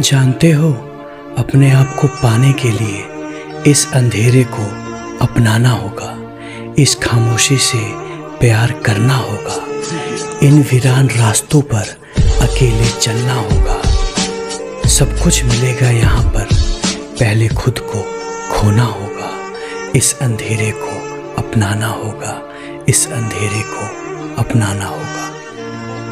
जानते हो, अपने आप को पाने के लिए इस अंधेरे को अपनाना होगा, इस खामोशी से प्यार करना होगा, इन वीरान रास्तों पर अकेले चलना होगा। सब कुछ मिलेगा यहाँ पर, पहले खुद को खोना होगा, इस अंधेरे को अपनाना होगा, इस अंधेरे को अपनाना होगा।